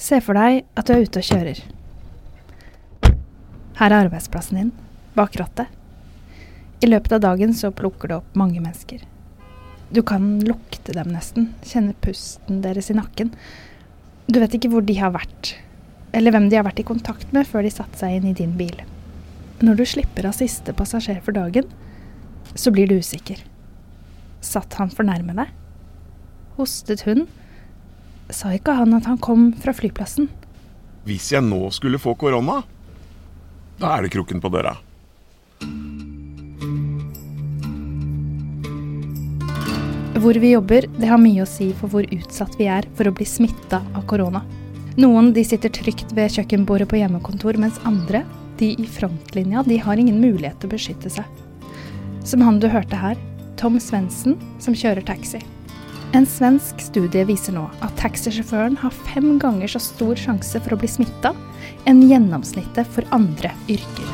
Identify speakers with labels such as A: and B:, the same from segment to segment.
A: Se for deg at du er ute og kjører. Her er arbeidsplassen din, bak rattet. I løpet av dagen så plukker du opp mange mennesker. Du kan lukte dem nesten, kjenne pusten deres i nakken. Du vet ikke hvor de har vært, eller hvem de har vært i kontakt med før de satte seg inn i din bil. Når du slipper av siste passasjer for dagen, så blir du usikker. Satt han for nærme deg? Hostet hun? Sa ikke han at han kom fra flyplassen?
B: Hvis jeg nå skulle få korona, da er det krukken på døra.
A: Hvor vi jobber, det har mye å si for hvor utsatt vi er for å bli smitta av korona. Noen de sitter trygt ved kjøkkenbordet på hjemmekontor, mens andre, de i frontlinja, de har ingen mulighet til å beskytte seg. Som han du hørte her, Tom Svendsen, som kjører taxi. En svensk studie viser nå at taxisjåføren har fem ganger så stor sjanse for å bli smitta enn gjennomsnittet for andre yrker.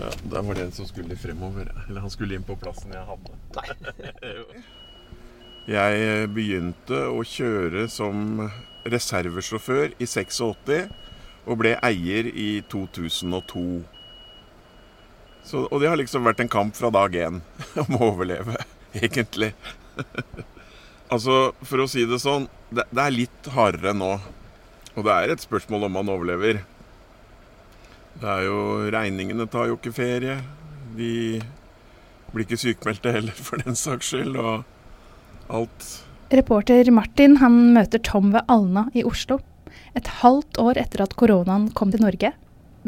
B: Ja, Der var det en som skulle fremover. Eller han skulle inn på plassen jeg hadde. jeg eh, begynte å kjøre som reservesjåfør i 86 og ble eier i 2002. Så, og det har liksom vært en kamp fra dag én om å overleve, egentlig. altså, for å si det sånn, det, det er litt hardere nå. Og det er et spørsmål om man overlever. Det er jo Regningene tar jo ikke ferie. De blir ikke sykemeldte heller, for den saks skyld. Og alt.
A: Reporter Martin han møter Tom ved Alna i Oslo. Et halvt år etter at koronaen kom til Norge,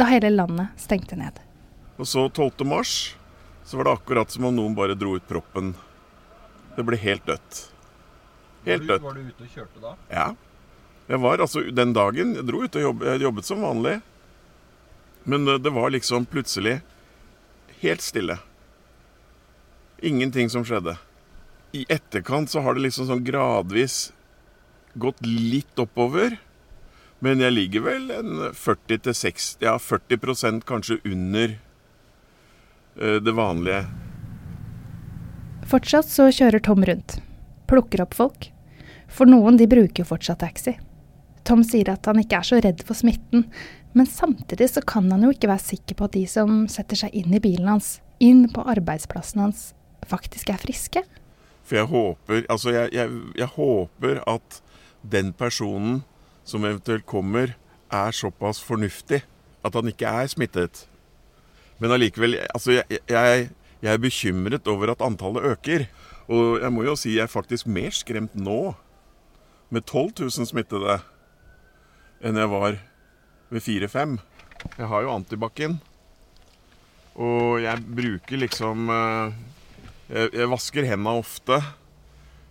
A: da hele landet stengte ned.
B: Og så 12. mars så var det akkurat som om noen bare dro ut proppen. Det ble helt dødt. Helt dødt.
C: Var du ute og kjørte da?
B: Ja. Jeg var altså den dagen Jeg dro ut og jobbet, jeg jobbet som vanlig. Men det var liksom plutselig helt stille. Ingenting som skjedde. I etterkant så har det liksom sånn gradvis gått litt oppover. Men jeg ligger vel en 40-60, ja 40% kanskje under det vanlige.
A: Fortsatt så kjører Tom rundt. Plukker opp folk. For noen de bruker jo fortsatt taxi. Tom sier at han ikke er så redd for smitten, men samtidig så kan han jo ikke være sikker på at de som setter seg inn i bilen hans, inn på arbeidsplassen hans, faktisk er friske.
B: For jeg håper, altså jeg, jeg, jeg håper at den personen som eventuelt kommer, er såpass fornuftig at han ikke er smittet. Men allikevel, altså jeg, jeg, jeg er bekymret over at antallet øker. Og jeg må jo si jeg er faktisk mer skremt nå, med 12 000 smittede, enn jeg var ved 4-5. Jeg har jo antibac-en. Og jeg bruker liksom eh, Jeg, vasker hendene ofte.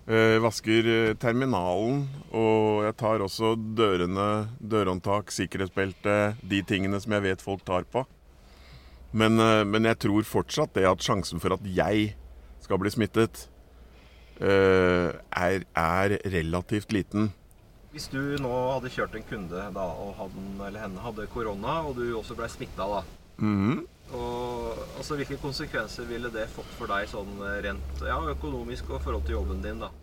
B: Jeg vasker eh, terminalen, og jeg tar også dørene, dørhåndtak, sikkerhetsbelte, de tingene som jeg vet folk tar på. Men, eh, men jeg tror fortsatt det at sjansen for at jeg skal bli smittet, er, er relativt liten.
C: Hvis du nå hadde kjørt en kunde da, og han eller henne hadde korona, og du også ble smitta, da.
B: Mhm.
C: Og, altså, hvilke konsekvenser ville det fått for deg sånn rent ja, økonomisk og i forhold til jobben din? da?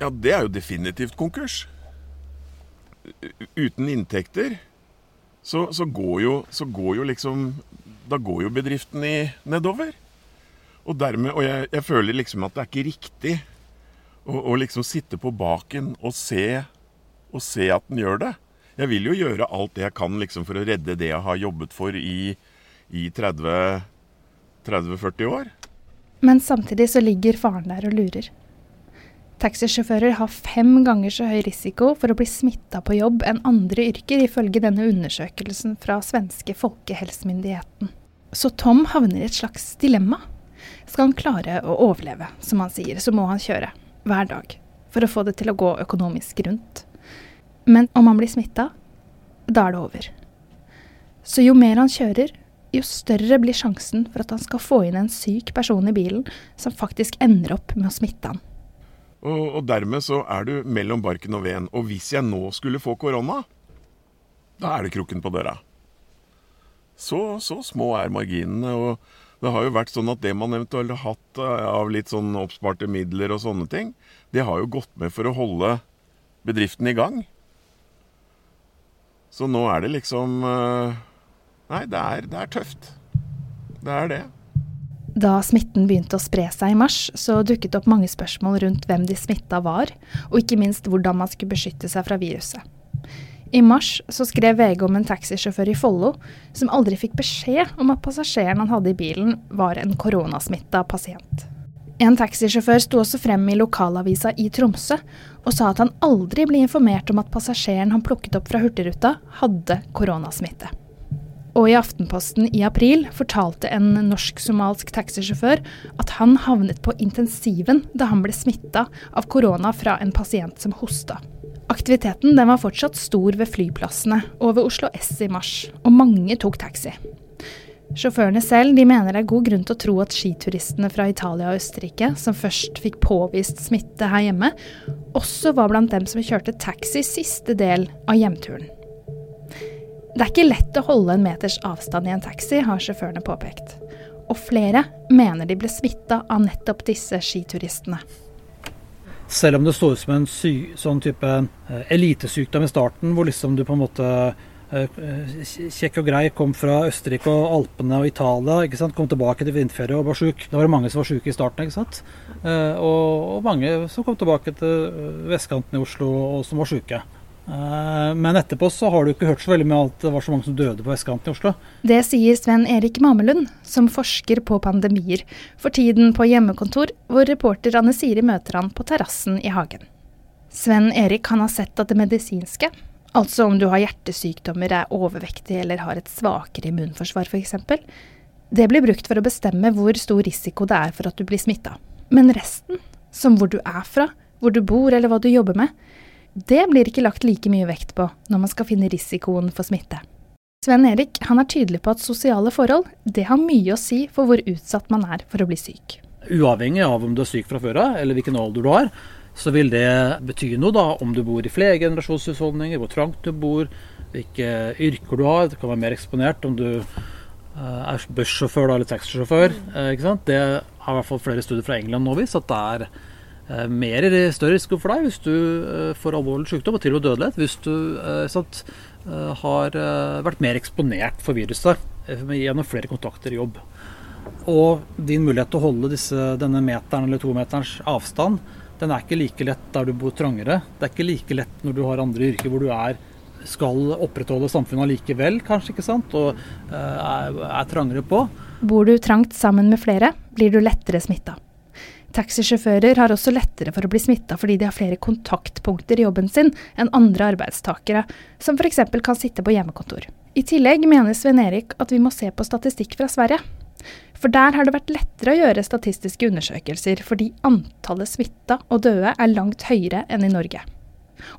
B: Ja, det er jo definitivt konkurs. Uten inntekter så, så, går jo, så går jo liksom Da går jo bedriften i nedover. Og dermed Og jeg, jeg føler liksom at det er ikke riktig å, å liksom sitte på baken og se, og se at den gjør det. Jeg vil jo gjøre alt det jeg kan liksom for å redde det jeg har jobbet for i, i 30 30-40 år.
A: Men samtidig så ligger faren der og lurer. Taxisjåfører har fem ganger så høy risiko for å bli smitta på jobb enn andre yrker, ifølge denne undersøkelsen fra svenske Folkehelsemyndigheten. Så Tom havner i et slags dilemma. Skal han klare å overleve, som han sier, så må han kjøre hver dag for å få det til å gå økonomisk rundt. Men om han blir smitta, da er det over. Så jo mer han kjører, jo større blir sjansen for at han skal få inn en syk person i bilen som faktisk ender opp med å smitte han.
B: Og, og dermed så er du mellom barken og veden. Og hvis jeg nå skulle få korona, da er det krukken på døra. Så, så små er marginene. Og Det har jo vært sånn at det man eventuelt har hatt eh, av litt sånn oppsparte midler og sånne ting, det har jo gått med for å holde bedriften i gang. Så nå er det liksom eh, Nei, det er, det er tøft. Det er det.
A: Da smitten begynte å spre seg i mars, så dukket opp mange spørsmål rundt hvem de smitta var, og ikke minst hvordan man skulle beskytte seg fra viruset. I mars så skrev VG om en taxisjåfør i Follo som aldri fikk beskjed om at passasjeren han hadde i bilen, var en koronasmitta pasient. En taxisjåfør sto også frem i lokalavisa i Tromsø og sa at han aldri ble informert om at passasjeren han plukket opp fra Hurtigruta, hadde koronasmitte. Og i Aftenposten i april fortalte en norsk-somalsk taxisjåfør at han havnet på intensiven da han ble smitta av korona fra en pasient som hosta. Aktiviteten var fortsatt stor ved flyplassene og ved Oslo S i mars, og mange tok taxi. Sjåførene selv de mener det er god grunn til å tro at skituristene fra Italia og Østerrike, som først fikk påvist smitte her hjemme, også var blant dem som kjørte taxi siste del av hjemturen. Det er ikke lett å holde en meters avstand i en taxi, har sjåførene påpekt. Og flere mener de ble smitta av nettopp disse skituristene.
D: Selv om det så ut som en sy, sånn type eh, elitesykdom i starten, hvor liksom du på en måte eh, kjekk og grei kom fra Østerrike og Alpene og Italia, ikke sant? kom tilbake til vinterferie og var sjuk. Da var det mange som var sjuke i starten, ikke sant? Eh, og, og mange som kom tilbake til vestkanten i Oslo og som var sjuke. Eh, men etterpå så har du ikke hørt så veldig mye at det var så mange som døde på vestkanten i Oslo.
A: Det sier Sven Erik Mamelund, som forsker på pandemier, for tiden på hjemmekontor, hvor reporter Anne Siri møter han på terrassen i hagen. Sven Erik han har sett at det medisinske, altså om du har hjertesykdommer, er overvektig eller har et svakere immunforsvar f.eks., det blir brukt for å bestemme hvor stor risiko det er for at du blir smitta. Men resten, som hvor du er fra, hvor du bor eller hva du jobber med, det blir ikke lagt like mye vekt på når man skal finne risikoen for smitte. Sven Erik er tydelig på at sosiale forhold har mye å si for hvor utsatt man er for å bli syk.
D: Uavhengig av om du er syk fra før av, eller hvilken alder du har, så vil det bety noe da om du bor i flergenerasjonshusholdninger, hvor trangt du bor, hvilke yrker du har. Det kan være mer eksponert om du eh, er bussjåfør eller taxisjåfør. Eh, det har i hvert fall flere studier fra England nå vist at det er mer større risiko for deg hvis du eh, får alvorlig sykdom og til og med dødelighet hvis du eh, sant, har vært mer eksponert for viruset gjennom flere kontakter i jobb. Og din mulighet til å holde disse, denne meteren eller tometerens avstand, den er ikke like lett der du bor trangere. Det er ikke like lett når du har andre yrker hvor du er, skal opprettholde samfunnet likevel, kanskje, ikke sant, og er, er trangere på.
A: Bor du trangt sammen med flere, blir du lettere smitta. Taxisjåfører har også lettere for å bli smitta fordi de har flere kontaktpunkter i jobben sin enn andre arbeidstakere, som f.eks. kan sitte på hjemmekontor. I tillegg mener Sven Erik at vi må se på statistikk fra Sverige. For der har det vært lettere å gjøre statistiske undersøkelser, fordi antallet smitta og døde er langt høyere enn i Norge.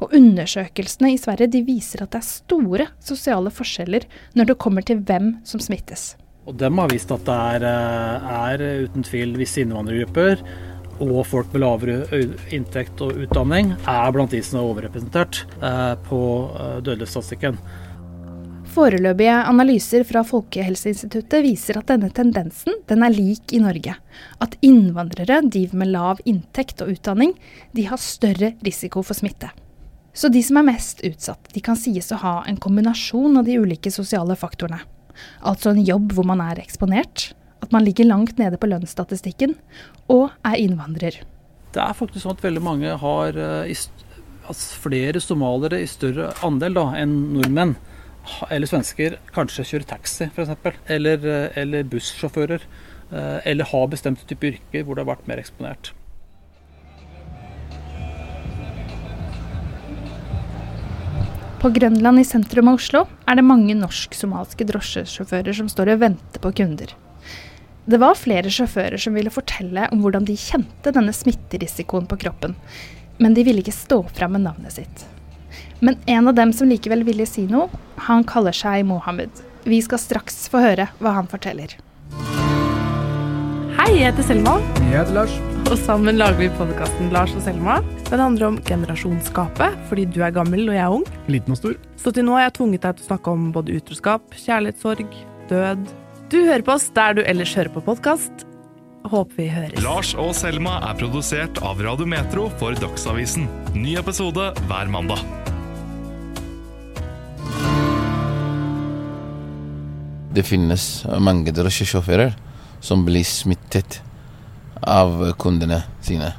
A: Og undersøkelsene i Sverige viser at det er store sosiale forskjeller når det kommer til hvem som smittes.
D: Og dem har vist at det er, eh, er uten tvil visse innvandrergrupper og folk med lavere inntekt og utdanning er blant de som er overrepresentert eh, på eh, dødelighetsstatistikken.
A: Foreløpige analyser fra Folkehelseinstituttet viser at denne tendensen den er lik i Norge. At innvandrere, de med lav inntekt og utdanning, de har større risiko for smitte. Så de som er mest utsatt, de kan sies å ha en kombinasjon av de ulike sosiale faktorene. Altså en jobb hvor man er eksponert, at man ligger langt nede på lønnsstatistikken, og er innvandrer.
D: Det er faktisk sånn at veldig mange har eh, altså flere somalere i større andel da, enn nordmenn. Eller svensker kanskje kjører taxi f.eks. Eller, eh, eller bussjåfører. Eh, eller har bestemte typer yrker hvor det har vært mer eksponert.
A: På Grønland i sentrum av Oslo er det mange norsk-somalske drosjesjåfører som står og venter på kunder. Det var flere sjåfører som ville fortelle om hvordan de kjente denne smitterisikoen på kroppen, men de ville ikke stå fram med navnet sitt. Men en av dem som likevel ville si noe, han kaller seg Mohammed. Vi skal straks få høre hva han forteller.
E: Hei, jeg heter Selma.
F: Jeg heter Lars.
E: Og sammen lager vi podkasten Lars og Selma. Den handler om generasjonsskapet, fordi du er gammel og jeg er ung.
F: Liten og stor.
E: Så til nå har jeg tvunget deg til å snakke om både utroskap, kjærlighetssorg, død, Du hører på oss der du ellers hører på podkast. Håper vi høres.
F: Lars og Selma er produsert av Radio Metro for Dagsavisen. Ny episode hver mandag.
G: Det finnes mange drosjesjåfører som blir smittet av kundene sine.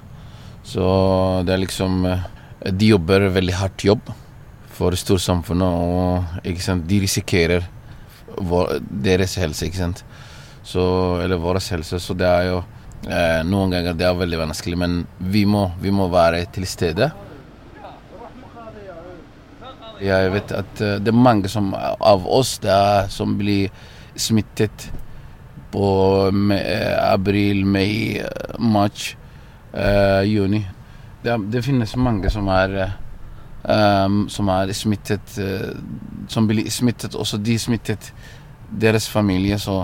G: Så det er liksom eh, De jobber veldig hardt jobb for storsamfunnet, og de risikerer vår, deres helse, ikke sant. Så, eller vår helse. Så det er jo eh, Noen ganger det er veldig vanskelig, men vi må, vi må være til stede. Jeg vet at eh, det er mange som, av oss er, som blir smittet på eh, april, mai, mars, eh, juni. Det, det, finnes mange som er, um, som er smittet uh, Som blir smittet, også de smittet deres familie. Så,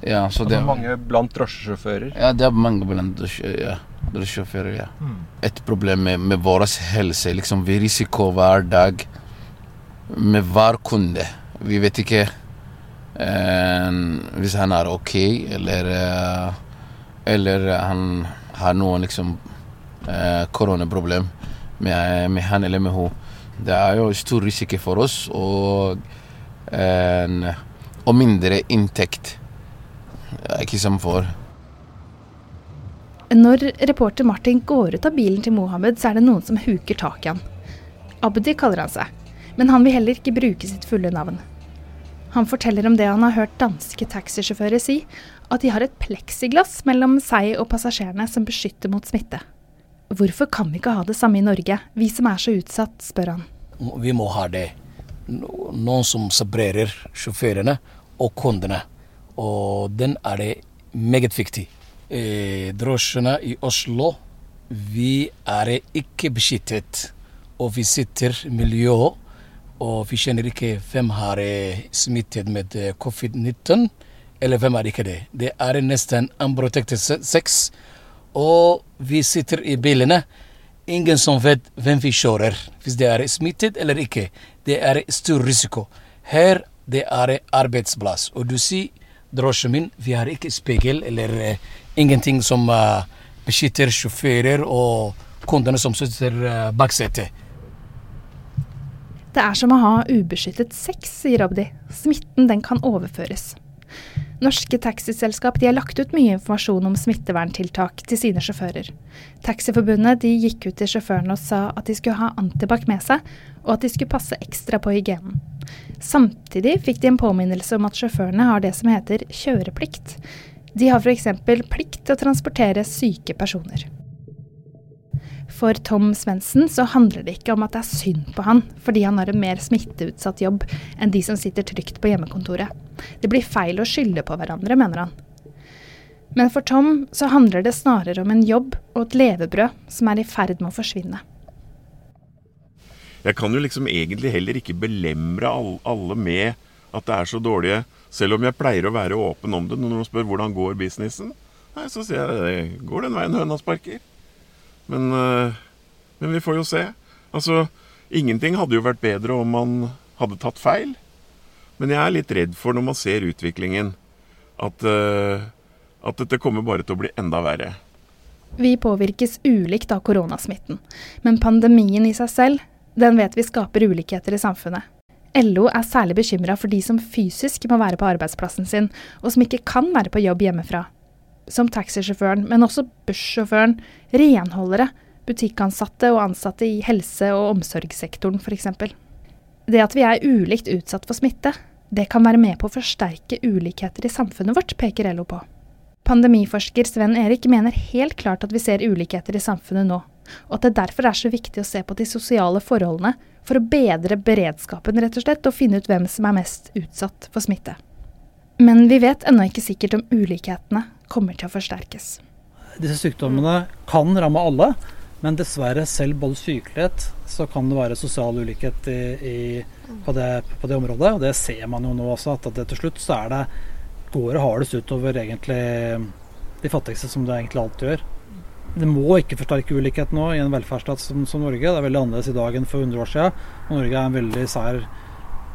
G: ja, så
C: det er mange blant drosjesjåfører?
G: Ja, det er mange blant drosjesjåfører. Ja. Mm. Et problem med, med vår helse. Liksom, vi risikerer hver dag med hver kunde. Vi vet ikke hvis han er OK, eller, uh, eller han har noen liksom Eh, koronaproblem med, med, han eller med henne. Det er jo stor risiko for oss og, en, og mindre inntekt ikke som for.
A: Når reporter Martin går ut av bilen til Mohammed, så er det noen som huker tak i han. Abdi kaller han seg, men han vil heller ikke bruke sitt fulle navn. Han forteller om det han har hørt danske taxisjåfører si, at de har et pleksiglass mellom seg og passasjerene som beskytter mot smitte. Hvorfor kan vi ikke ha det samme i Norge, vi som er så utsatt, spør han.
H: Vi må ha det. Noen som separerer sjåførene og kundene. Og den er det meget viktig. Eh, drosjene i Oslo, vi er ikke beskyttet. Og vi sitter miljø, og vi kjenner ikke hvem har smittet med covid-19, eller hvem er ikke det. Det er nesten unprotected sex og vi sitter i bilene. Ingen som vet hvem vi kjører, hvis det er smittet eller ikke. Det er stor risiko. Her det er arbeidsplass. Og du sier drosjen min, vi har ikke speil eller uh, ingenting som uh, beskytter sjåfører og kundene som sitter uh, bak setet.
A: Det er som å ha ubeskyttet sex, sier Abdi. Smitten den kan overføres. Norske taxiselskap har lagt ut mye informasjon om smitteverntiltak til sine sjåfører. Taxiforbundet gikk ut til sjåførene og sa at de skulle ha antibac med seg, og at de skulle passe ekstra på hygienen. Samtidig fikk de en påminnelse om at sjåførene har det som heter kjøreplikt. De har f.eks. plikt til å transportere syke personer. For Tom Svendsen så handler det ikke om at det er synd på han, fordi han har en mer smitteutsatt jobb enn de som sitter trygt på hjemmekontoret. Det blir feil å skylde på hverandre, mener han. Men for Tom så handler det snarere om en jobb og et levebrød som er i ferd med å forsvinne.
B: Jeg kan jo liksom egentlig heller ikke belemre alle med at det er så dårlige, selv om jeg pleier å være åpen om det når noen spør hvordan går businessen. Nei, så sier jeg det går den veien høna sparker. Men, eh, men, vi får jo se. Altså, ingenting hadde jo vært bedre om man hadde tatt feil. Men jeg er litt redd for, når man ser utviklingen, at, uh, at dette kommer bare til å bli enda verre.
A: Vi påvirkes ulikt av koronasmitten. Men pandemien i seg selv, den vet vi skaper ulikheter i samfunnet. LO er særlig bekymra for de som fysisk må være på arbeidsplassen sin, og som ikke kan være på jobb hjemmefra som taxisjåføren, men også bussjåføren, renholdere, butikkansatte og ansatte i helse- og omsorgssektoren f.eks. Det at vi er ulikt utsatt for smitte, det kan være med på å forsterke ulikheter i samfunnet vårt, peker LO på. Pandemiforsker Sven Erik mener helt klart at vi ser ulikheter i samfunnet nå, og at det derfor er så viktig å se på de sosiale forholdene for å bedre beredskapen, rett og slett, og finne ut hvem som er mest utsatt for smitte. Men vi vet ennå ikke sikkert om ulikhetene kommer til å forsterkes.
D: Disse sykdommene kan ramme alle, men dessverre selv både sykelighet så kan det være sosial ulikhet i, i, på, det, på, det, området. Og det ser man jo nå også, at det til slutt så er det går det hardest utover egentlig de fattigste, som det egentlig alltid gjør. Det må ikke forsterke ulikhet nå i en velferdsstat som, som, Norge. Det er veldig annerledes i dag enn for 100 år siden. Norge er en veldig sær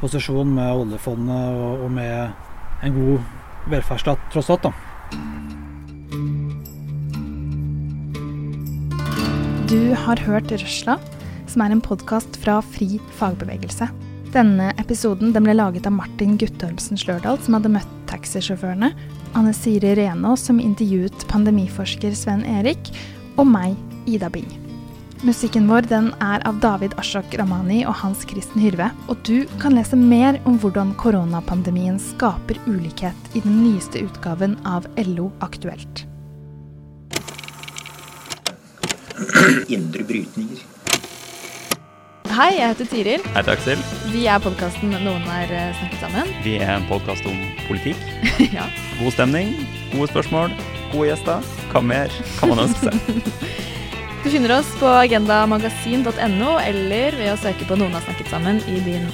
D: posisjon med oljefondet og, og med en god velferdsstat, tross alt. da.
A: Du har hørt Røsla, som er en podkast fra Fri fagbevegelse. Denne episoden den ble laget av Martin Guttormsen Slørdal, som hadde møtt taxisjåførene, Anne Siri Renås, som intervjuet pandemiforsker Sven Erik, og meg, Ida Bing. Musikken vår den er av David Ashok Ramani og Hans Kristen Hyrve. Og du kan lese mer om hvordan koronapandemien skaper ulikhet i den nyeste utgaven av LO Aktuelt.
I: Indre brytninger.
J: Hei, jeg heter Tiril.
K: Jeg heter Aksel.
J: Vi er podkasten Noen har eh, snakket sammen.
K: Vi er en podkast om politikk.
J: ja.
K: God stemning, gode spørsmål, gode gjester. Hva mer kan man ønske seg?
J: Du finner oss på agendamagasin.no eller ved å søke på Noen har snakket sammen i din